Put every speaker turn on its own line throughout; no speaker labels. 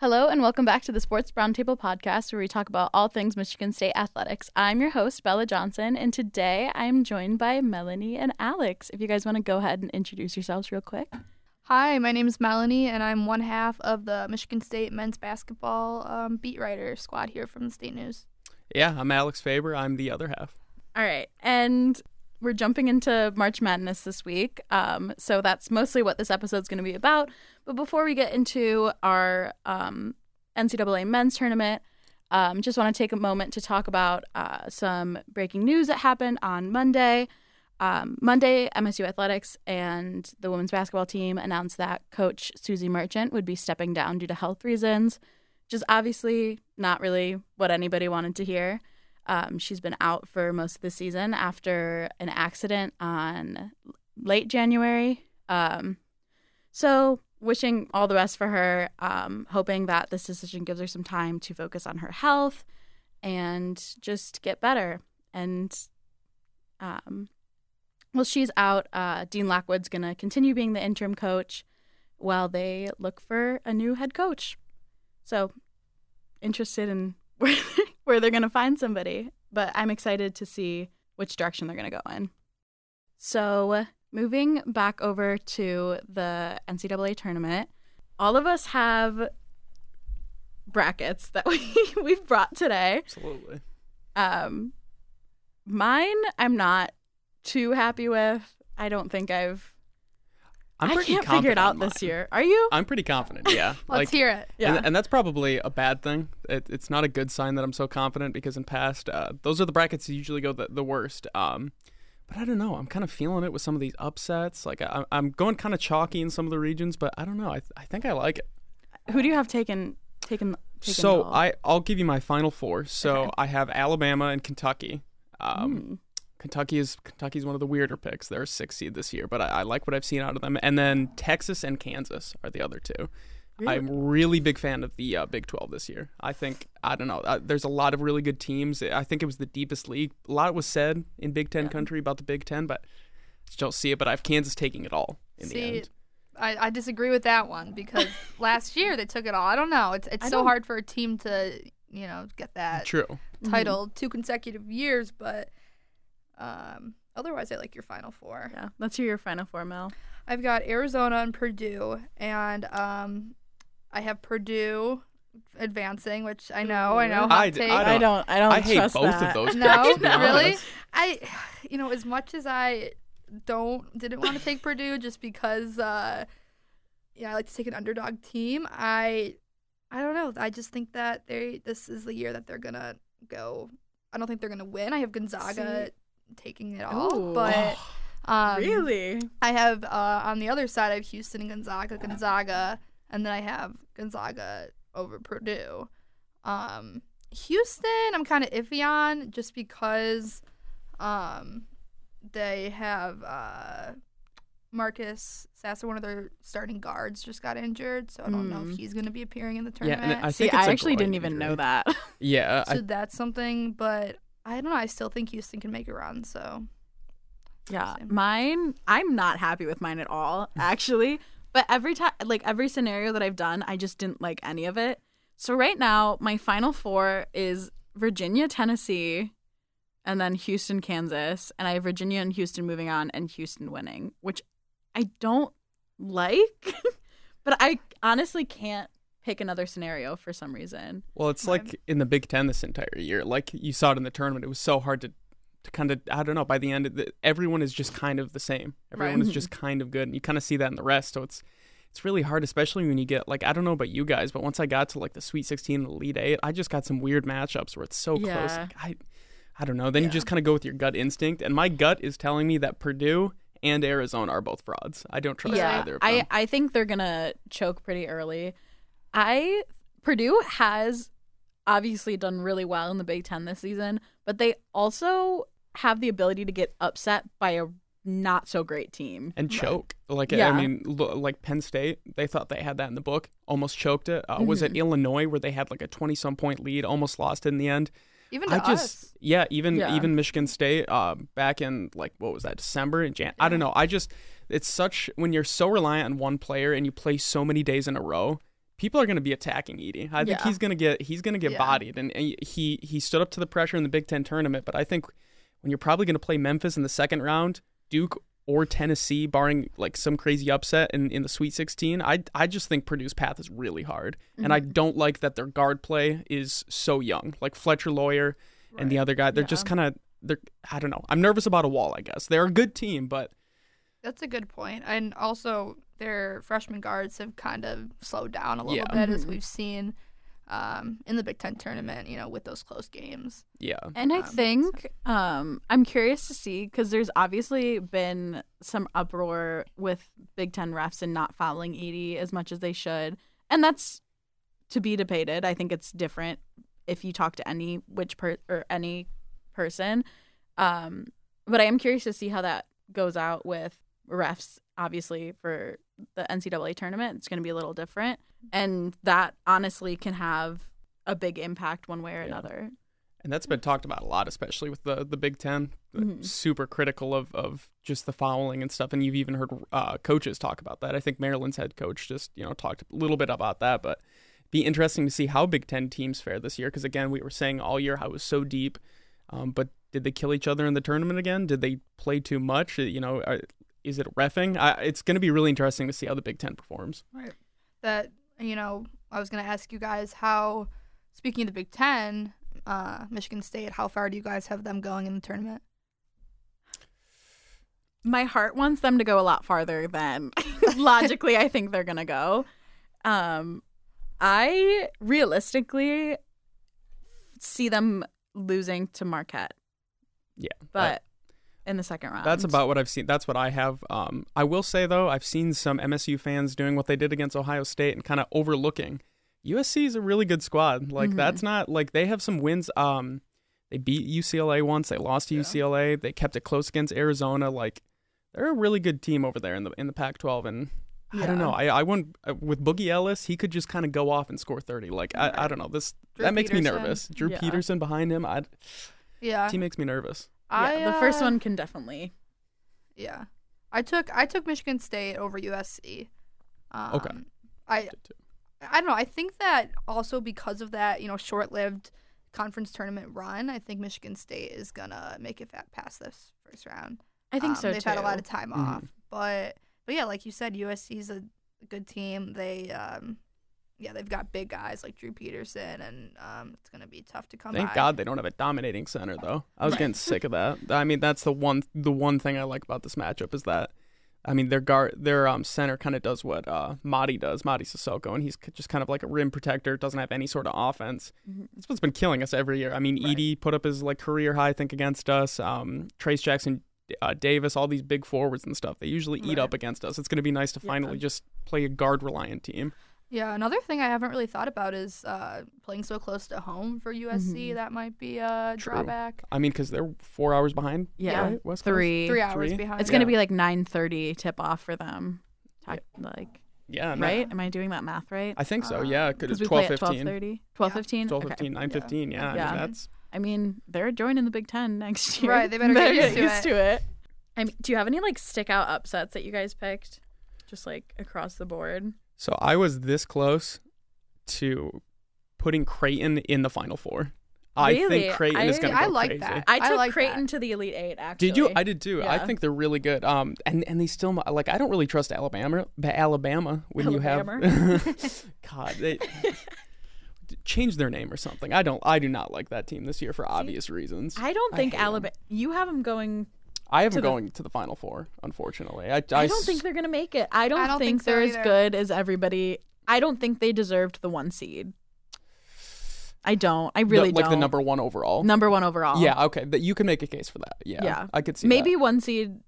Hello, and welcome back to the Sports Roundtable podcast, where we talk about all things Michigan State athletics. I'm your host, Bella Johnson, and today I'm joined by Melanie and Alex. If you guys want to go ahead and introduce yourselves real quick.
Hi, my name is Melanie, and I'm one half of the Michigan State men's basketball um, beat writer squad here from the State News.
Yeah, I'm Alex Faber. I'm the other half.
All right, and we're jumping into March Madness this week. Um, so that's mostly what this episode's going to be about. But before we get into our um, NCAA men's tournament, um, just want to take a moment to talk about uh, some breaking news that happened on Monday. Um, Monday, MSU Athletics and the women's basketball team announced that coach Suzy Merchant would be stepping down due to health reasons, which is obviously not really what anybody wanted to hear. Um, she's been out for most of the season after an accident on late January. Um, so, wishing all the best for her, um, hoping that this decision gives her some time to focus on her health and just get better. And, um, well, she's out. Uh, Dean Lockwood's going to continue being the interim coach while they look for a new head coach. So, interested in where where they're going to find somebody, but I'm excited to see which direction they're going to go in. So, moving back over to the NCAA tournament, all of us have brackets that we we've brought today.
Absolutely.
Um mine I'm not too happy with. I don't think I've
I'm
I
pretty
can't figure it out this year. Are you?
I'm pretty confident. Yeah.
Let's hear it.
Yeah.
And, and that's probably a bad thing. It, it's not a good sign that I'm so confident because in past, uh, those are the brackets that usually go the, the worst. Um, but I don't know. I'm kind of feeling it with some of these upsets. Like I, I'm going kind of chalky in some of the regions, but I don't know. I, th- I think I like it.
Who do you have taken taken, taken
so? I I'll give you my final four. So
Okay.
I have Alabama and Kentucky. Um,
Mm.
Kentucky is Kentucky's one of the weirder picks. They're a six seed this year, but I, I like what I've seen out of them. And then Texas and Kansas are the other two. I'm really big fan of the uh, Big 12 this year. I think I don't know. Uh, there's a lot of really good teams. I think it was the deepest league. A lot was said in Big Ten country about the Big Ten, but still don't see it. But I have Kansas taking it all in the end.
I, I disagree with that one because last year they took it all. I don't know. It's it's
I
so
don't-
hard for a team to you know get that
True.
Mm-hmm.
title two consecutive years, but um, otherwise I like your final four.
Yeah. Let's hear your final four, Mel.
I've got Arizona and Purdue, and um, I have Purdue advancing, which I know, I know, hot
I-
take.
I
I don't I don't
I hate both
that.
of those.
No,
picks,
really? I, you know, as much as I don't didn't want to take Purdue just because, uh, yeah, I like to take an underdog team. I, I don't know. I just think that they this is the year that they're gonna go. I don't think they're gonna win. I have Gonzaga taking it all,
Ooh.
but um,
really?
I have uh, on the other side I have Houston and Gonzaga, Gonzaga, and then I have Gonzaga over Purdue. Um, Houston, I'm kind of iffy on just because um, they have uh, Marcus Sasser, one of their starting guards, just got injured, so I don't know
Mm.
if he's going to be appearing in the tournament.
and I
See,
think it's
actually didn't even know that.
Yeah, I,
so that's something, but I don't know. I still think Houston can make a run. So
Yeah,
Same.
mine. I'm not happy with mine at all, actually. but every time, like every scenario that I've done, I just didn't like any of it. So right now, my final four is Virginia, Tennessee, and then Houston, Kansas, and I have Virginia and Houston moving on, and Houston winning, which I don't like. but I honestly can't pick another scenario for some reason.
Well, it's like in the Big Ten this entire year. Like you saw it in the tournament, it was so hard to, to kind of I don't know. By the end, the, everyone is just kind of the same. Everyone
Right.
is just kind of good, and you kind of see that in the rest. So it's it's really hard, especially when you get like I don't know about you guys, but once I got to like the Sweet 16 the Elite Eight, I just got some weird matchups where it's so close.
Yeah.
Like, I I don't know. Then you just kind of go with your gut instinct, and my gut is telling me that Purdue and Arizona are both frauds. I don't trust
yeah,
either of them.
I I think they're gonna choke pretty early. I Purdue has obviously done really well in the Big Ten this season, but they also have the ability to get upset by a not so great team.
and choke. Like
Yeah.
I mean, like Penn State, they thought they had that in the book, almost choked it. Uh, Was
Mm-hmm.
it Illinois where they had like a twenty some point lead, almost lost in the end?
even to
I
us,
just yeah, even
Yeah.
even Michigan State uh, back in like what was that December and Jan? I don't know. I just it's such when you're so reliant on one player and you play so many days in a row. People are going to be attacking Edey. I think
Yeah.
he's going to get he's going to get
Yeah.
bodied, and, and he he stood up to the pressure in the Big Ten tournament. But I think when you're probably going to play Memphis in the second round, Duke or Tennessee, barring like some crazy upset in, in the Sweet 16, I I just think Purdue's path is really hard, and I mm-hmm. don't like that their guard play is so young. Like Fletcher Loyer and the other guy, they're just kind of they're I don't know. I'm nervous about a wall. I guess they're a good team, but
That's a good point. And also, their freshman guards have kind of slowed down a little
Yeah.
bit, as
Mhm.
we've seen um, in the Big Ten tournament, you know, with those close games.
yeah,
And I
Um,
think um, I'm curious to see because there's obviously been some uproar with Big Ten refs and not following Edey as much as they should, and that's to be debated. I think it's different if you talk to any which per or any person. Um, but I am curious to see how that goes out with refs. Obviously, for the NCAA tournament, it's going to be a little different, and that honestly can have a big impact one way or
Yeah.
another.
and that's been talked about a lot, especially with the the Big 10
Mhm.
super critical of of just the fouling and stuff. And you've even heard uh, coaches talk about that. I think Maryland's head coach just you know talked a little bit about that, but be interesting to see how Big Ten teams fare this year. Because again, we were saying all year how it was so deep, um, but did they kill each other in the tournament again? Did they play too much? You know, are, is it refing? I, it's going to be really interesting to see how the Big Ten performs.
Right. That, you know, I was going to ask you guys how, speaking of the Big Ten, uh, Michigan State, how far do you guys have them going in the tournament?
my heart wants them to go a lot farther than logically I think they're gonna go. Um, I realistically see them losing to Marquette,
Yeah,
but in the second round.
That's about what I've seen. That's what I have. Um, I will say though, I've seen some MSU fans doing what they did against Ohio State and kind of overlooking. USC is a really good squad. Like
Mhm.
that's not like they have some wins. Um, they beat UCLA once. They lost to
Yeah.
UCLA. They kept it close against Arizona. Like they're a really good team over there in the in the Pac-12. And I don't know. I I wouldn't uh, with Boogie Ellis. He could just kind of go off and score thty. Like I, I don't know. This
Drew
that makes me nervous. Drew
Yeah.
Peterson behind him. I
Yeah.
he makes me nervous.
I,
yeah, the first
uh,
one can definitely.
Yeah. I took I took Michigan State over USC. Um,
Okay.
I
Did too.
I don't know. I think that also because of that, you know, short-lived conference tournament run, I think Michigan State is gonna make it fa- past this first round.
I think
Um,
so
They've
too.
had a lot of time
Mhm.
off, but but yeah, like you said, USC's a good team. They um yeah, they've got big guys like Drew Peterson, and um, it's gonna be tough to come
Thank
by.
God they don't have a dominating center though. I was
Right.
getting sick of that. I mean, that's the one the one thing I like about this matchup is that I mean their guard their um center kind of does what uh Mady does, Mady Sissoko, and he's just kind of like a rim protector, doesn't have any sort of offense.
Mhm.
It's what's been killing us every year. I mean,
Right.
Edey put up his like career high, I think, against us. Um, Trayce Jackson, uh, Davis, all these big forwards and stuff. They usually eat
Right.
up against us. It's going to be nice to
Yeah.
finally just play a guard reliant team.
Yeah, another thing I haven't really thought about is uh, playing so close to home for USC.
Mhm.
That might be a
True.
drawback.
I mean, because they're four hours behind.
Yeah,
right? West Coast?
three.
Three hours
Three?
behind.
It's gonna
Yeah.
be like nine thirty tip off for them. Ta- Like
Yeah, no,
right? Am I doing that math right?
I think so.
Uh,
Yeah, could
Because
it's
we play
12
at twelve
15.
thirty. Twelve fifteen.
12
Okay.
15, 9 15. Yeah, I
Yeah.
mean, that's
I mean, they're joining the Big Ten next year.
Right, they better get used to
it. I mean, do you have any like stick out upsets that you guys picked, just like across the board?
So I was this close to putting Creighton in the Final Four. I
Really?
think Creighton is
I-
going to
be.
I
like
crazy.
that.
I
I
took
like
Creighton
that.
to the Elite Eight. Actually,
Did you? I did too. I think they're really good. Um, and and they still mi- like I don't really trust Alabama. But Alabama when you have God, they change their name or something. I don't. I do not like that team this year for obvious reasons.
I don't think
hate 'em.
Alabama. You have them going.
I have
to
them
the-
going to the Final Four. Unfortunately, I, I,
I, don't
s-
think they're gonna make it. I don't,
I don't
think,
think so
they're as good as everybody. I don't think they deserved the one seed. I don't. I
the-
really
like
don't.
Like the number one overall.
number one overall.
Yeah, okay. That you can make a case for that. Yeah,
Yeah.
I could see
maybe one seed,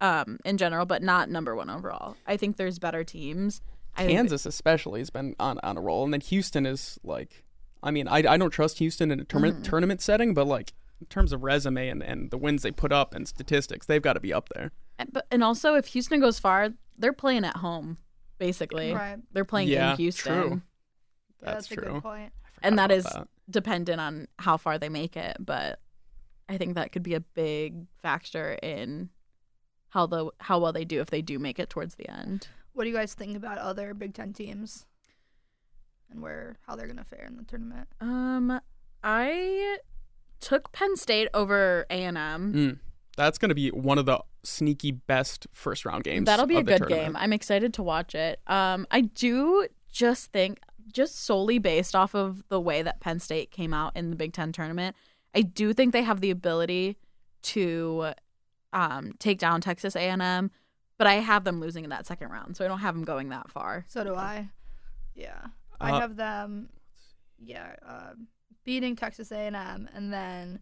um, in general, but not number one overall. I think there's better teams. I
that.
think-
Kansas especially has been on on a roll, and then Houston is like, I mean, I, I don't trust Houston in a tournament
Mhm.
tournament setting, but like in terms of resume and, and the wins they put up and statistics, they've got to be up there.
And- But and also, if Houston goes far, they're playing at home, basically.
right.
They're playing
Yeah,
in Houston,
true.
Yeah,
That's,
a
true.
good point.
I forgot
and that dependent on how far they make it. But I think that could be a big factor in how the how well they do if they do make it towards the end.
What do you guys think about other Big Ten teams? and where how they're gonna fare in the tournament.
Um, I took Penn State over A and M.
Mm. That's going to be one of the sneaky best first round games.
That'll be a
the
good
tournament.
game. I'm excited to watch it. Um, I do just think, just solely based off of the way that Penn State came out in the Big Ten tournament, I do think they have the ability to um, take down Texas A&M. But I have them losing in that second round, so I don't have them going that far.
So do I. Yeah, I
Uh,
have them. Yeah, uh, beating Texas A&M and then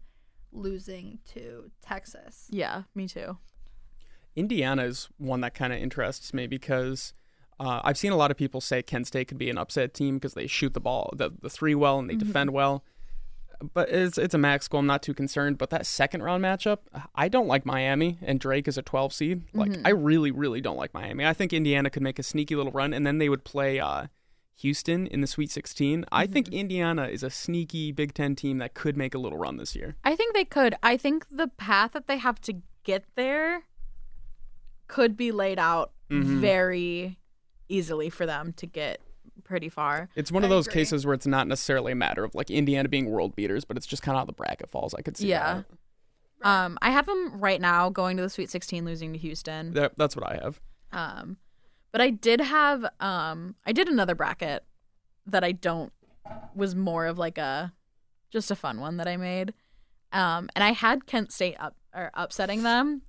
losing to Texas.
Yeah, me too.
Indiana is one that kind of interests me because uh, I've seen a lot of people say Kent State could be an upset team because they shoot the ball, the, the three well, and they defend well. But it's it's a max goal. I'm not too concerned. But that second round matchup, I don't like Miami, and Drake is a 12 seed. Like I really, really don't like Miami. I think Indiana could make a sneaky little run, and then they would play uh, Houston in the Sweet 16. I think Indiana is a sneaky Big Ten team that could make a little run this year.
I think they could. I think the path that they have to get there could be laid out
Mhm.
very easily for them to get pretty far.
It's one of
I
those
agree.
cases where it's not necessarily a matter of like Indiana being world beaters, but it's just kind of how the bracket falls. I could see
Yeah.
that.
Um, I have them right now going to the Sweet 16, losing to Houston.
That- that's what I have.
Um, but I did have um, I did another bracket that I don't was more of like a just a fun one that I made. Um, and I had Kent State up or upsetting them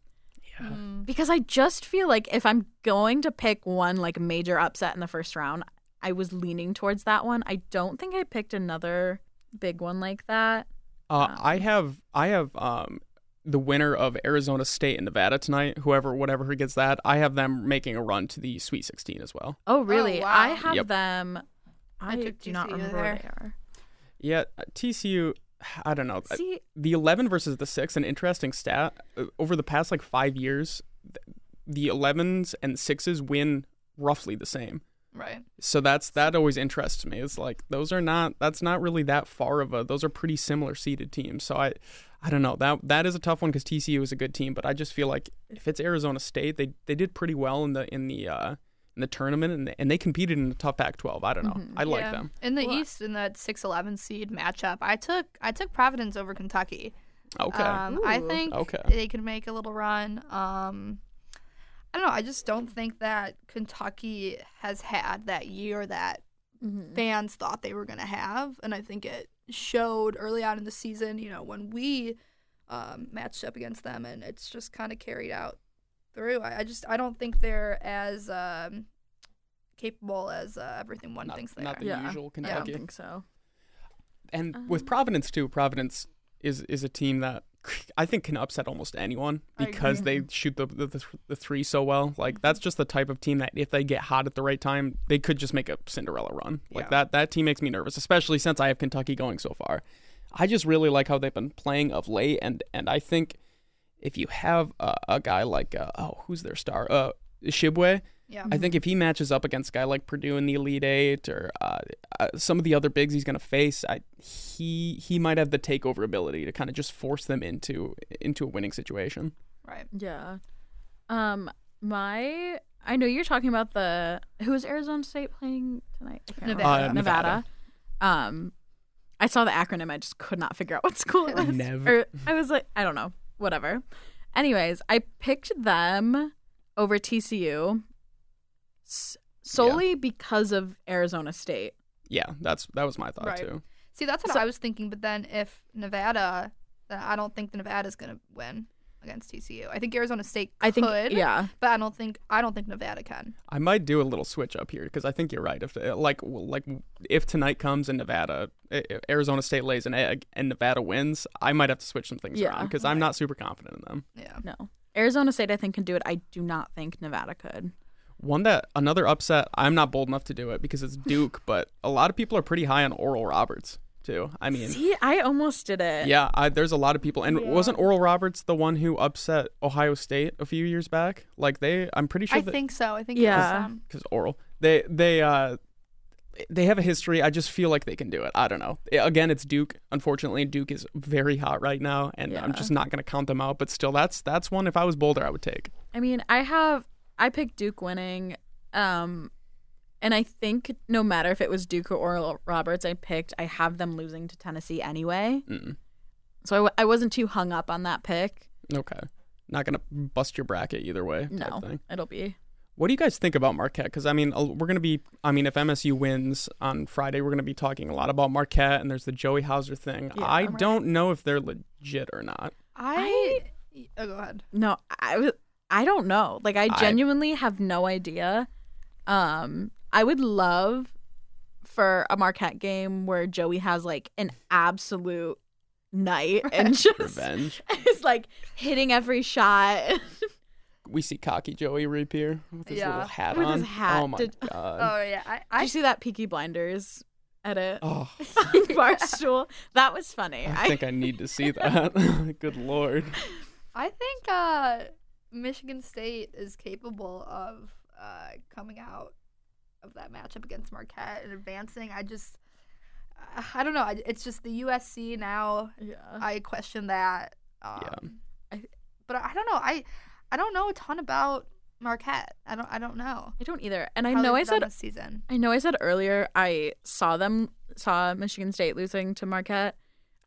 Mm.
because I just feel like if I'm going to pick one like major upset in the first round, I was leaning towards that one. I don't think I picked another big one like that.
Uh,
Um,
I have I have um the winner of Arizona State and Nevada tonight. Whoever whatever who gets that, I have them making a run to the Sweet 16 as well.
Oh, really?
wow.
I have
Yep.
them. I,
I took
do not
TCU
remember where they are.
Yeah, uh, TCU. I don't know.
See,
The 11 versus the 6, an interesting stat. Uh, Over the past like five years, the 11s and 6s win roughly the same.
Right.
So that's that always interests me. It's like those are not that's not really that far of a those are pretty similar seeded teams. So I I don't know. That that is a tough one cuz TCU is a good team, but I just feel like if it's Arizona State, they they did pretty well in the in the uh in the tournament and they, and they competed in the tough Pac-12. I don't know.
Mhm.
I like
Yeah.
them.
In the
Well,
East, in that 6-11 seed matchup, I took I took Providence over Kentucky.
Okay.
Um, I think
Okay.
they could make a little run. Um, I don't know. I just don't think that Kentucky has had that year that
mhm.
fans thought they were going to have. And I think it showed early on in the season, you know, when we um, matched up against them, and it's just kind of carried out through. I, I just I don't think they're as um, capable as uh, everything one
Not-
thinks they
not
are.
the
yeah,
usual
I don't think so.
And
Um,
with Providence too, Providence is is a team that I think can upset almost anyone because they shoot the, the the three so well. Like that's just the type of team that if they get hot at the right time, they could just make a Cinderella run. Like
Yeah.
that that team makes me nervous, especially since I have Kentucky going so far. I just really like how they've been playing of late, and and I think if you have a, a guy like uh, oh who's their star uh Tshiebwe,
Yeah.
I think if he matches up against a guy like Purdue in the Elite Eight or uh, uh, some of the other bigs he's going to face, I, he he might have the takeover ability to kind of just force them into into a winning situation.
Right.
Yeah. Um, my I know you're talking about the who is Arizona State playing tonight? I can't remember.
Nevada.
Uh,
Nevada. Um, I saw the acronym. I just could not figure out what school it was.
Nev.
Or I was like, I don't know, whatever. Anyways, I picked them over TCU s- solely because of Arizona State.
Yeah, that's that was my thought
Right.
too.
See, that's what
So-
I was thinking. But then if Nevada, then I don't think the Nevada's gonna win against TCU. I think Arizona State could,
I think, yeah,
but I don't think I don't think Nevada can.
I might do a little switch up here because I think you're right. If uh, like like if tonight comes and Nevada, Arizona State lays an egg and Nevada wins, I might have to switch some things
Yeah.
around because I'm not super confident in them.
Yeah.
no. Arizona State, I think, can do it. I do not think Nevada could.
One that another upset. I'm not bold enough to do it because it's Duke, but a lot of people are pretty high on Oral Roberts too. I mean,
See, I almost did it.
yeah, I, there's a lot of people, and
Yeah.
wasn't Oral Roberts the one who upset Ohio State a few years back? Like they, I'm pretty sure
I
that
think so. I think
Yeah.
it was,
because Oral, they they uh they have a history. I just feel like they can do it. I don't know. Again, it's Duke. Unfortunately, Duke is very hot right now, and I'm just not going to count them out. But still, that's that's one. If I was bolder, I would take.
I mean, I have I picked Duke winning, um, And I think no matter if it was Duke or Oral Roberts I picked, I have them losing to Tennessee anyway.
Mm.
So I, w- I wasn't too hung up on that pick.
Okay. Not gonna bust your bracket either way.
No, it'll be.
What do you guys think about Marquette? Because I mean, we're gonna be. I mean, if MSU wins on Friday, we're gonna be talking a lot about Marquette, and there's the Joey Hauser thing.
Yeah.
I
Right.
don't know if they're legit or not.
I, oh, go ahead.
No, I I don't know. Like I
I-
genuinely have no idea. Um, I would love for a Marquette game where Joey has like an absolute night and just
Revenge.
is like hitting every shot.
we see cocky Joey reappear with his
Yeah.
little hat
With
on.
his hat.
Oh my
Did-
god.
Oh yeah, I,
Did you see that Peaky Blinders edit
oh,
Barstool? That was funny.
I think I need to see that. Good lord.
I think uh, Michigan State is capable of uh, coming out of that matchup against Marquette and advancing. I just, I don't know. It's just the USC now.
yeah.
I question that. Um,
Yeah.
I, but I don't know. I, I don't know a ton about Marquette. I don't. I don't know.
I don't either. And I know I said
season.
I know I said earlier I saw them saw Michigan State losing to Marquette.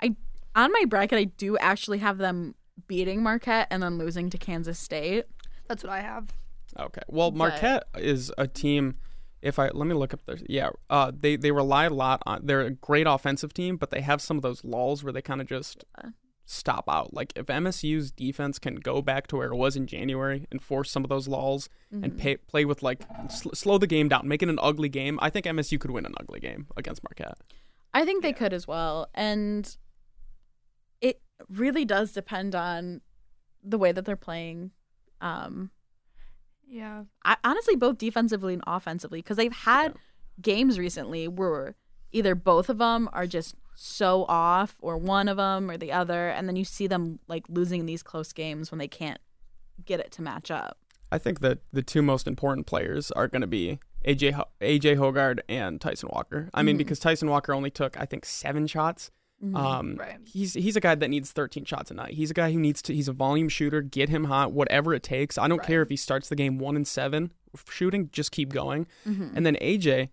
I on my bracket I do actually have them beating Marquette and then losing to Kansas State.
That's what I have.
Okay. Well,
But-
Marquette is a team. If I let me look up their yeah, uh, they they rely a lot on. They're a great offensive team, but they have some of those lulls where they kind of just
Yeah.
Stop out. Like if MSU's defense can go back to where it was in January and force some of those lulls and pay, play with like sl- slow the game down, make it an ugly game. I think MSU could win an ugly game against Marquette.
I think they could as well. And it really does depend on the way that they're playing. Um
Yeah.
I, honestly both defensively and offensively because they've had games recently where either both of them are just so off or one of them or the other and then you see them like losing these close games when they can't get it to match up
I think that the two most important players are going to be AJ Ho- AJ Hoggard and Tyson Walker. I mean,
Mhm.
because Tyson Walker only took I think seven shots. Um,
Right.
He's he's a guy that needs 13 shots a night. He's a guy who needs to. He's a volume shooter. Get him hot, whatever it takes. I don't care if he starts the game one and seven shooting. Just keep going.
Mhm.
And then AJ,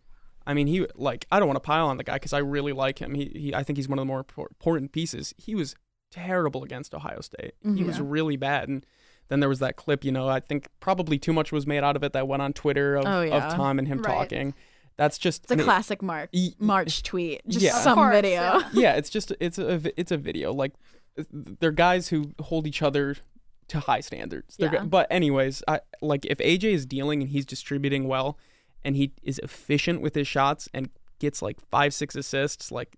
I mean, he like I don't want to pile on the guy because I really like him. He, he I think he's one of the more important pieces. He was terrible against Ohio State. Mm-hmm. He was really bad. And then there was that clip. You know, I think probably too much was made out of it that went on Twitter of,
Oh, yeah.
of Tom and him
Right.
talking. That's just
it's a
and
classic mark
E-
march tweet just
Yeah.
Some
course,
video
yeah.
yeah, it's just it's a it's a video. Like they're guys who hold each other to high standards. They're,
Yeah.
go- But anyways, I like if AJ is dealing and he's distributing well, and he is efficient with his shots and gets like five six assists, like.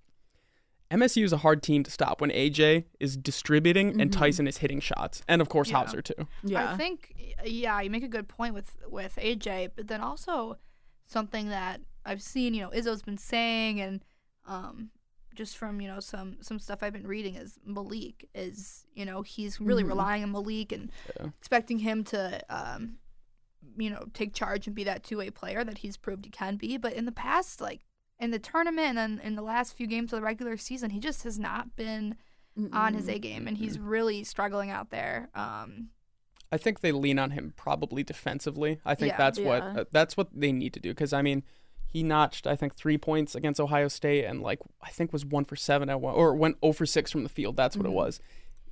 MSU is a hard team to stop when AJ is distributing and
Mhm.
Tyson is hitting shots, and of course
Yeah.
Hauser too.
yeah
I think yeah, you make a good point with with AJ, but then also something that I've seen, you know, Izzo's been saying and um just from, you know, some some stuff I've been reading is Malik is, you know, he's really
Mhm.
relying on Malik and
Yeah.
expecting him to um you know, take charge and be that two-way player that he's proved he can be, but in the past like in the tournament and then in the last few games of the regular season, he just has not been on his A game and he's really struggling out there. Um
I think they lean on him probably defensively. I think
Yeah.
that's what uh, that's what they need to do because I mean, he notched I think three points against Ohio State and like I think was one for seven at one or went zero for six from the field. That's what
Mhm.
it was.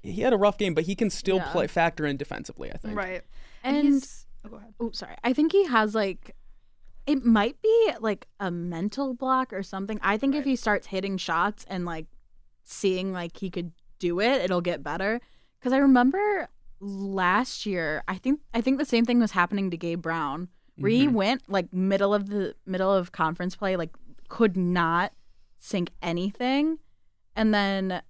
He had a rough game, but he can still
Yeah.
play factor in defensively. I think.
Right.
and
he's, oh, go ahead.
oh sorry. I think he has like it might be like a mental block or something. I think if he starts hitting shots and like seeing like he could do it it'll get better. Because i remember last year i think i think the same thing was happening to gabe brown where he
Mhm.
went like middle of the middle of conference play like could not sink anything. And then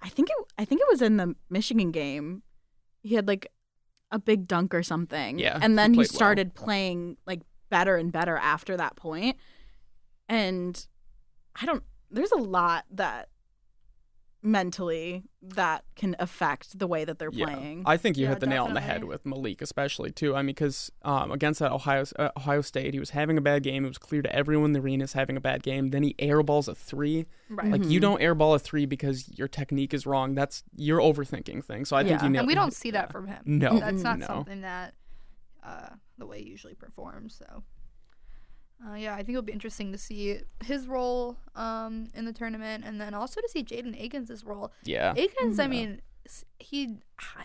i think it i think it was in the michigan game he had like a big dunk or something
Yeah,
and then he,
well.
started playing like better and better after that point and i don't there's a lot that mentally that can affect the way that they're
Yeah.
playing
I think you
Yeah,
hit the nail on the head with Malik, especially too. I mean, because um, against that Ohio uh, Ohio State, he was having a bad game. It was clear to everyone in the arena is having a bad game. Then he airballs a three.
Right.
Like you
Mhm.
don't airball a three because your technique is wrong. That's you're overthinking things. So I think you nailed.
and we don't see that
yeah.
from him.
No,
that's not
no.
something that uh, the way he usually performs. So, Uh, yeah, I think it'll be interesting to see his role um, in the tournament, and then also to see Jaden Akins' role.
Yeah.
Akins, I mean, he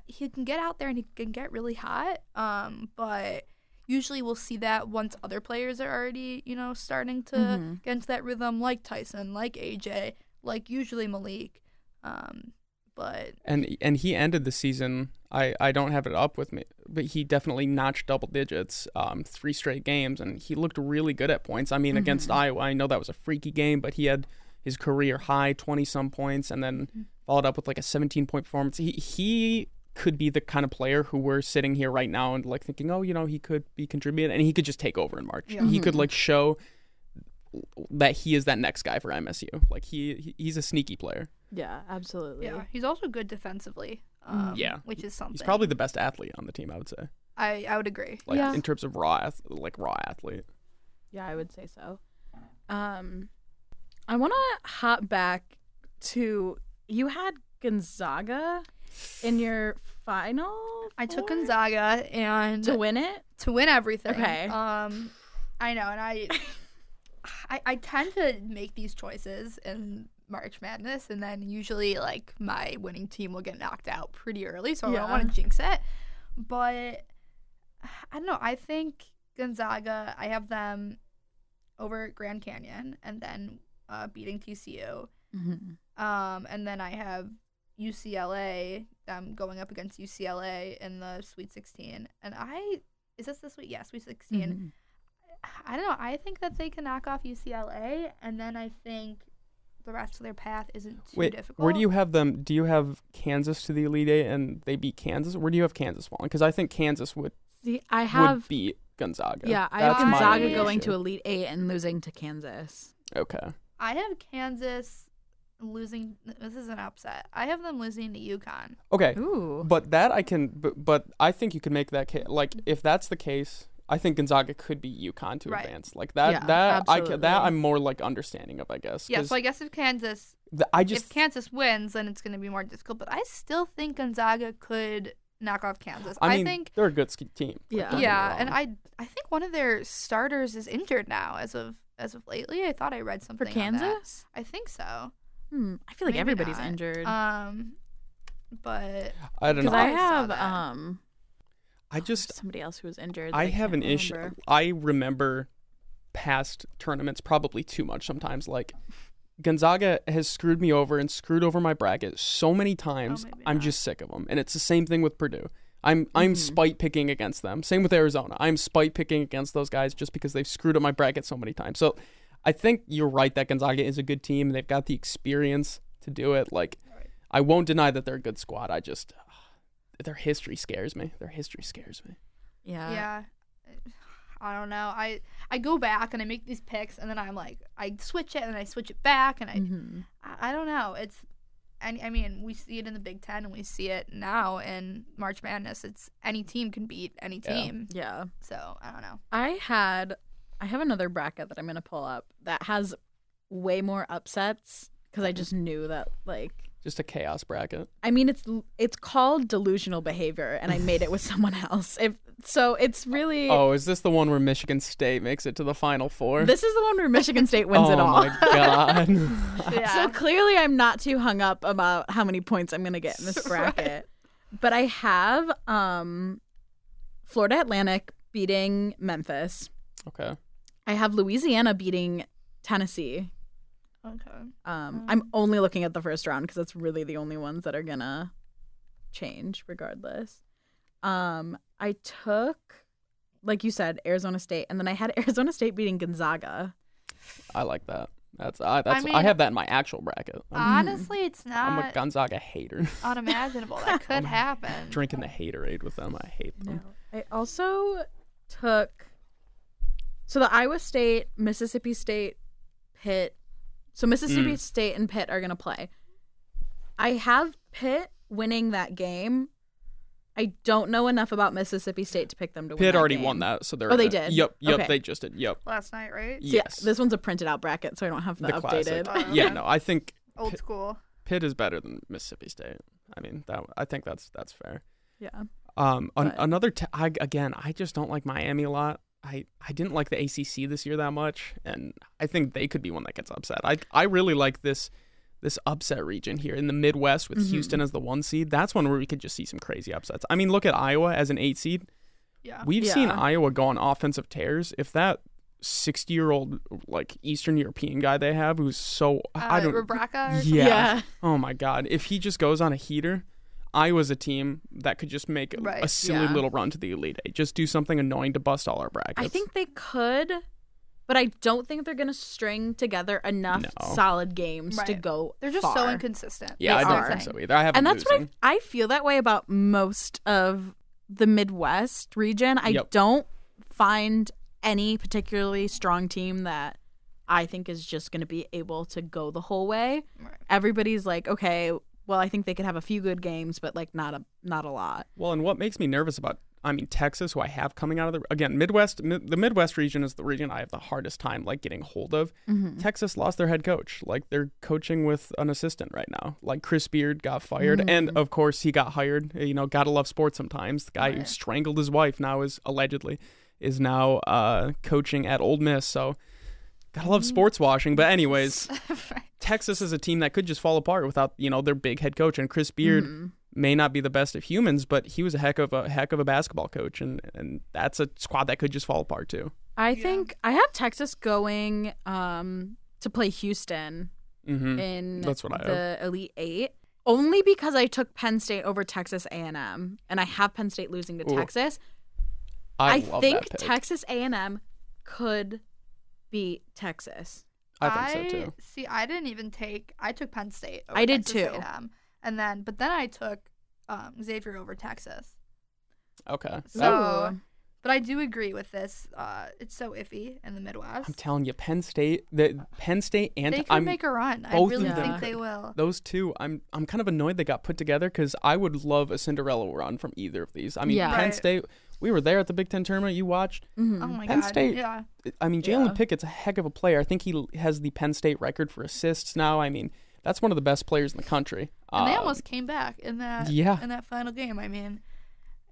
he can get out there and he can get really hot, um, but usually we'll see that once other players are already, you know, starting to
Mhm.
get into that rhythm, like Tyson, like AJ, like usually Malik. Um, but
and and he ended the season. I I don't have it up with me, but he definitely notched double digits, um, three straight games, and he looked really good at points. I mean, against mm-hmm. Iowa, I know that was a freaky game, but he had his career high twenty some points, and then mm-hmm. followed up with like a seventeen point performance. He he could be the kind of player who we're sitting here right now and like thinking, oh, you know, he could be contributing, and he could just take over in March.
Yeah.
He could mm-hmm. like show that he is that next guy for MSU. Like he he's a sneaky player.
Yeah, absolutely.
yeah, he's also good defensively. Um,
Yeah.
which is something
He's probably the best athlete on the team. I would say.
I I would agree.
like
Yeah.
in terms of raw like raw athlete
Yeah, I would say so. Um, I want to hop back to you had Gonzaga in your final.
I took? Gonzaga and
to win it.
to win everything.
Okay.
Um, I know, and I, I, I tend to make these choices in March Madness, and then usually like my winning team will get knocked out pretty early, so I don't want to jinx it. But I don't know. I think Gonzaga. I have them over Grand Canyon, and then uh, beating TCU.
Mm-hmm.
Um, and then I have UCLA. I'm going up against UCLA in the Sweet 16, and I is this the Sweet? Yeah, Sweet 16.
Mm-hmm.
I don't know. I think that they can knock off UCLA, and then I think the rest of their path isn't too
wait
difficult.
where do you have them do you have kansas to the elite eight and they beat kansas where do you have kansas falling because i think kansas would
See, I
would
have.
beat gonzaga
Yeah, I have
That's my
Gonzaga going
issue.
to Elite Eight and losing to Kansas.
okay
I have Kansas losing. This is an upset. I have them losing to UConn.
okay
Ooh.
but that i can but, but i think you could make that case like if that's the case I think Gonzaga could be UConn to
Right.
advance like that.
Yeah,
that I that I'm more like understanding of. I guess.
Yeah. so I guess if Kansas
the- I just
if Kansas wins, then it's going to be more difficult. But I still think Gonzaga could knock off Kansas.
I mean
think
they're a good ski team.
Yeah.
don't get me
yeah, and. I I think one of their starters is injured now as of as of lately. I thought I read
For
something on that.
Kansas?
I think so.
Hmm. I feel like
Maybe
everybody's
not.
injured.
Um, but
I don't know.
I
I saw
have
that.
um
I just
somebody else who was injured. that
I have an issue. I remember past tournaments probably too much sometimes. Like Gonzaga has screwed me over and screwed over my bracket so many times.
maybe
I'm
not.
just sick of them. And it's the same thing with Purdue. I'm I'm
Mhm.
spite picking against them. Same with Arizona. I'm spite picking against those guys just because they've screwed up my bracket so many times. So I think you're right that Gonzaga is a good team. They've got the experience to do it. Like
Right.
I won't deny that they're a good squad. I just their history scares me. Their history scares me.
Yeah.
yeah, I don't know. I I go back and I make these picks, and then I'm like, I switch it and I switch it back, and I
Mhm.
I, I don't know. It's and I mean we see it in the Big Ten and we see it now in March Madness. It's any team can beat any
Yeah.
team.
Yeah.
So I don't know.
I had I have another bracket that I'm gonna pull up that has way more upsets because I just knew that like
Just a chaos bracket.
I mean it's it's called delusional behavior and I made it with someone else. If so it's really
Oh, is this the one where Michigan State makes it to the Final Four?
this is the one where Michigan State wins
oh
it all.
Oh my god!
Yeah.
So clearly I'm not too hung up about how many points I'm gonna get in this
Right.
bracket. But I have um Florida Atlantic beating Memphis.
okay,
I have Louisiana beating Tennessee.
Okay.
Um,
Mm.
I'm only looking at the first round because that's really the only ones that are gonna change regardless. Um, I took, like you said, Arizona State, and then I had Arizona State beating Gonzaga.
I like that. That's I that's I,
mean-
have that in my actual bracket. I'm,
Honestly, it's not.
I'm a Gonzaga hater.
unimaginable. That could happen.
Drinking the haterade with them, I hate them.
I also took, so the Iowa State, Mississippi State, Pitt. So Mississippi
Mm.
State and Pitt are gonna play. I have Pitt winning that game. I don't know enough about Mississippi State to pick them to win.
Pitt already
game.
won that, so they're.
Oh, they
in it.
did?
Yep, yep,
Okay.
they just did. Yep,
Last night, right?
So yeah,
yes.
this one's a printed out bracket, so I don't have the,
the
updated.
classic.
Oh,
Yeah, no, I think
Old
Pitt-
school.
Pitt is better than Mississippi State. I mean, that I think that's that's fair.
Yeah.
Um, an, another t- I, again, I just don't like Miami a lot. I I didn't like the ACC this year that much, and I think they could be one that gets upset. I I really like this this upset region here in the Midwest with
Mhm.
Houston as the one seed. That's one where we could just see some crazy upsets. I mean, look at Iowa as an eight seed.
Yeah.
We've seen Iowa go on offensive tears. If that sixty year old like Eastern European guy they have who's so I
Uh,
don't
Rebraca or something?
yeah. Oh my God! If he just goes on a heater, Iowa's a team that could just make a- a silly
Yeah.
little run to the Elite Eight. Just do something annoying to bust all our brackets.
I think they could, but I don't think they're gonna string together enough
No.
solid games to go.
They're just so inconsistent.
Yeah,
They
I don't
are.
think so either. I have
and that's
losing.
what I, I feel that way about most of the Midwest region. I
Yep.
don't find any particularly strong team that I think is just going to be able to go the whole way.
Right.
Everybody's like, okay, well, I think they could have a few good games, but like not a not a lot.
Well, and what makes me nervous about, I mean, Texas, who I have coming out of the again Midwest, mi- the Midwest region is the region I have the hardest time like getting hold of.
Mm-hmm.
Texas lost their head coach. Like they're coaching with an assistant right now. Like Chris Beard got fired, and of course he got hired. You know, gotta love sports sometimes. The guy who strangled his wife now is allegedly is now uh, coaching at Ole Miss. So gotta love sports washing. But anyways,
right.
Texas is a team that could just fall apart without you know their big head coach and Chris Beard
Mm-hmm.
may not be the best of humans, but he was a heck of a heck of a basketball coach, and and that's a squad that could just fall apart too.
I
Yeah.
think I have Texas going um, to play Houston
hmm
in
That's what I have.
the Elite Eight. Only because I took Penn State over Texas A and M, and I have Penn State losing to
Ooh,
Texas.
I,
I,
love
think
that pick.
Texas A and M could beat Texas.
I think so too.
See, I didn't even take. I took Penn State. Over
I did
Texas
too.
A&M, and then, but then I took um, Xavier over Texas.
Okay,
So-
Ooh.
But I do agree with this. Uh, it's so iffy in the Midwest.
I'm telling you, Penn State, the Penn State and
they could
I'm
make a run. I really
of
think
them
they will.
those two. I'm I'm kind of annoyed they got put together because I would love a Cinderella run from either of these. I mean,
Yeah.
Penn
Right.
State. We were there at the Big Ten tournament. You watched.
Mhm.
Oh my
Penn
god!
State-
Yeah,
I mean, Jalen
Yeah.
Pickett's a heck of a player. I think he has the Penn State record for assists now. I mean, that's one of the best players in the country.
and they
Uh,
almost came back in that.
yeah.
in that final game. I mean,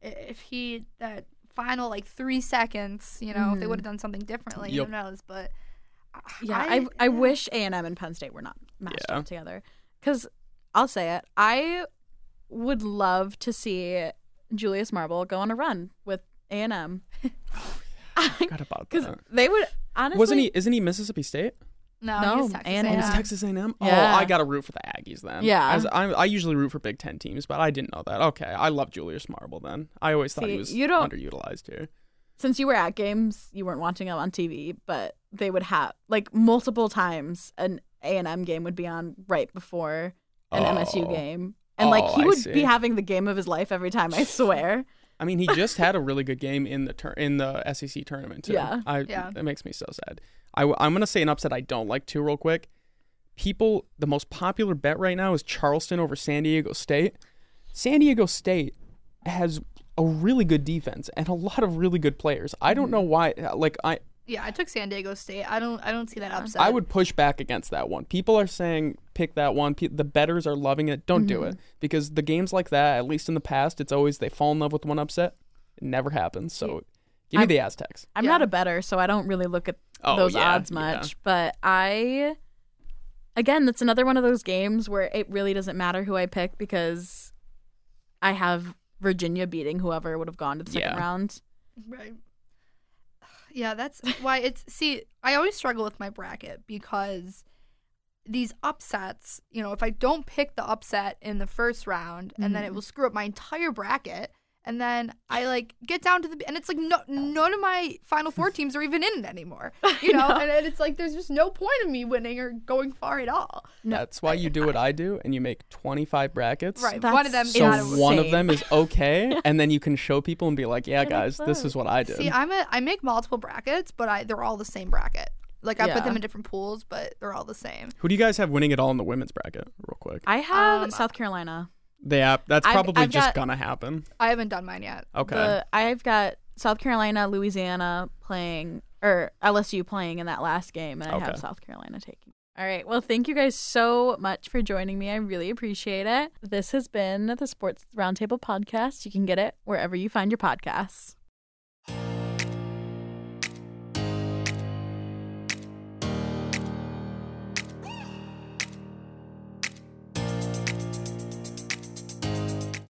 if he that final like three seconds, you know, if they would have done something differently,
Yep.
who knows? But
Yeah, I, I, wish A and M and Penn State were not matched
Yeah.
up together. Because I'll say it, I would love to see Julius Marble go on a run with A and M.
Oh, forgot about
Because
that.
they would honestly.
Wasn't he? Isn't he Mississippi State?
No,
No,
he's Texas
A&M.
Oh,
A&M.
Texas A&M.
Oh, yeah.
Oh, I gotta root for the Aggies then.
Yeah.
As I, I usually root for Big Ten teams, but I didn't know that. Okay, I love Julius Marble. Then I always thought
See,
he was
you don't-
underutilized here.
Since you were at games, you weren't watching them on TV, but they would have like multiple times an A and M game would be on right before an MSU
Oh.
game, and like
Oh,
he
I
would
see.
be having the game of his life every time. I swear.
I mean, he just had a really good game in the tur- in the SEC tournament too.
Yeah.
I,
Yeah.
That makes me so sad. I, am gonna say an upset I don't like too, real quick. People, the most popular bet right now is Charleston over San Diego State. San Diego State has a really good defense and a lot of really good players. I don't mm-hmm. know why. Like I,
Yeah, I took San Diego State. I don't. I don't see that upset.
I would push back against that one. People are saying pick that one. Pe- the betters are loving it. Don't do it mm-hmm. because the games like that, at least in the past, it's always they fall in love with one upset. It never happens. So give me
I'm-
the Aztecs.
I'm
Yeah.
not a better, so I don't really look at
Oh,
those
yeah,
odds
yeah.
much. But I, again, that's another one of those games where it really doesn't matter who I pick because I have Virginia beating whoever would have gone to the second
Yeah.
round.
Right. Yeah, that's why it's. See, I always struggle with my bracket because these upsets, you know, if I don't pick the upset in the first round and then it will screw up my entire bracket. And then I like get down to the and it's like no, none of my final four teams are even in it anymore, you know.
know.
And, and it's like there's just no point in me winning or going far at all.
No,
That's why you do what I do, and you make 25 brackets.
Right,
That's
one of them
So
Yeah,
one of them is okay, and then you can show people and be like, "Yeah, guys, this is what I did."
See, I'm a I make multiple brackets, but I they're all the same bracket. Like I
Yeah.
put them in different pools, but they're all the same.
Who do you guys have winning it all in the women's bracket? Real quick.
I have
Um,
South Carolina.
Yeah, that's
I've-
probably
I've
just
got-
gonna happen.
I haven't done mine yet.
Okay.
The, I've got South Carolina, Louisiana playing, or LSU playing in that last game, and I have South Carolina taking. All right. Well, thank you guys so much for joining me. I really appreciate it. This has been the Sports Roundtable podcast. You can get it wherever you find your podcasts.